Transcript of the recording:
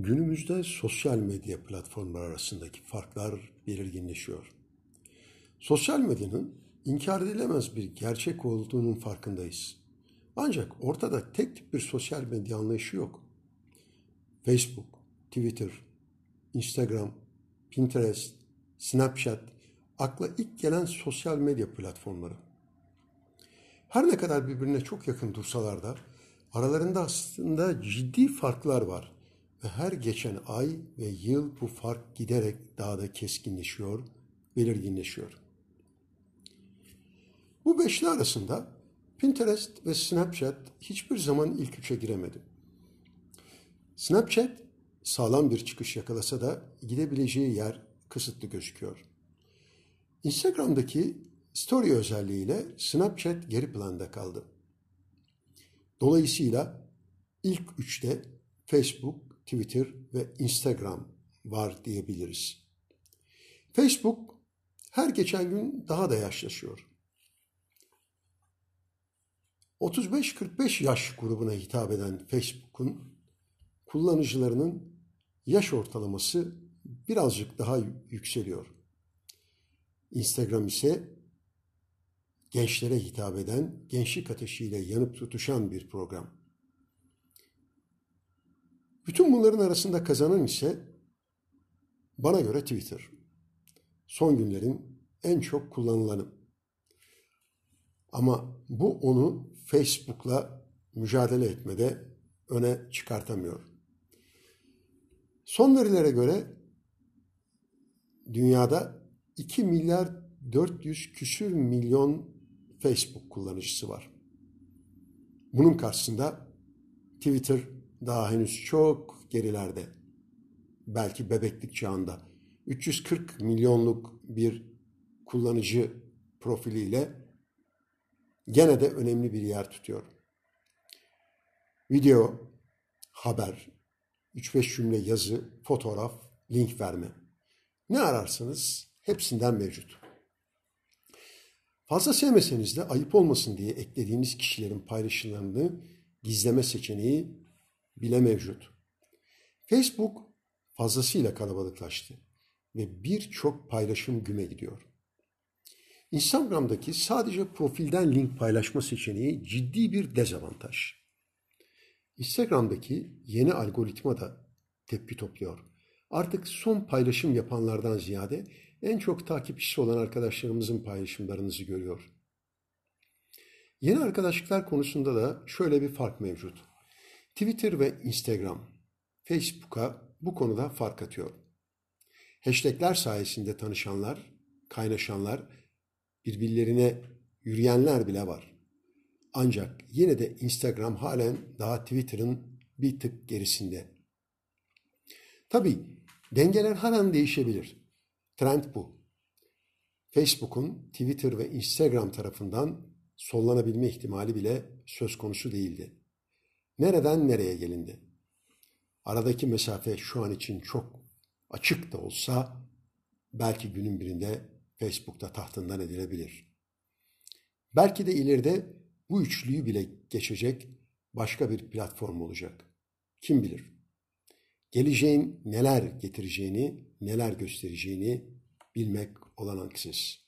Günümüzde sosyal medya platformları arasındaki farklar belirginleşiyor. Sosyal medyanın inkar edilemez bir gerçek olduğunun farkındayız. Ancak ortada tek tip bir sosyal medya anlayışı yok. Facebook, Twitter, Instagram, Pinterest, Snapchat akla ilk gelen sosyal medya platformları. Her ne kadar birbirine çok yakın dursalar da aralarında aslında ciddi farklar var ve her geçen ay ve yıl bu fark giderek daha da keskinleşiyor, belirginleşiyor. Bu beşli arasında Pinterest ve Snapchat hiçbir zaman ilk üçe giremedi. Snapchat sağlam bir çıkış yakalasa da gidebileceği yer kısıtlı gözüküyor. Instagram'daki story özelliğiyle Snapchat geri planda kaldı. Dolayısıyla ilk üçte Facebook, Twitter ve Instagram var diyebiliriz. Facebook her geçen gün daha da yaşlaşıyor. 35-45 yaş grubuna hitap eden Facebook'un kullanıcılarının yaş ortalaması birazcık daha yükseliyor. Instagram ise gençlere hitap eden, gençlik ateşiyle yanıp tutuşan bir program. Bütün bunların arasında kazanan ise bana göre Twitter. Son günlerin en çok kullanılanı. Ama bu onu Facebook'la mücadele etmede öne çıkartamıyor. Son verilere göre dünyada 2 milyar 400 küsür milyon Facebook kullanıcısı var. Bunun karşısında Twitter daha henüz çok gerilerde. Belki bebeklik çağında. 340 milyonluk bir kullanıcı profiliyle gene de önemli bir yer tutuyor. Video, haber, 3-5 cümle yazı, fotoğraf, link verme. Ne ararsanız hepsinden mevcut. Fazla sevmeseniz de ayıp olmasın diye eklediğiniz kişilerin paylaşımlarını gizleme seçeneği bile mevcut. Facebook fazlasıyla kalabalıklaştı ve birçok paylaşım güme gidiyor. Instagram'daki sadece profilden link paylaşma seçeneği ciddi bir dezavantaj. Instagram'daki yeni algoritma da tepki topluyor. Artık son paylaşım yapanlardan ziyade en çok takipçisi olan arkadaşlarımızın paylaşımlarınızı görüyor. Yeni arkadaşlıklar konusunda da şöyle bir fark mevcut. Twitter ve Instagram, Facebook'a bu konuda fark atıyor. Hashtagler sayesinde tanışanlar, kaynaşanlar, birbirlerine yürüyenler bile var. Ancak yine de Instagram halen daha Twitter'ın bir tık gerisinde. Tabii dengeler halen değişebilir. Trend bu. Facebook'un Twitter ve Instagram tarafından sollanabilme ihtimali bile söz konusu değildi. Nereden nereye gelindi? Aradaki mesafe şu an için çok açık da olsa belki günün birinde Facebook'ta tahtından edilebilir. Belki de ileride bu üçlüyü bile geçecek başka bir platform olacak. Kim bilir? Geleceğin neler getireceğini, neler göstereceğini bilmek olanaksız.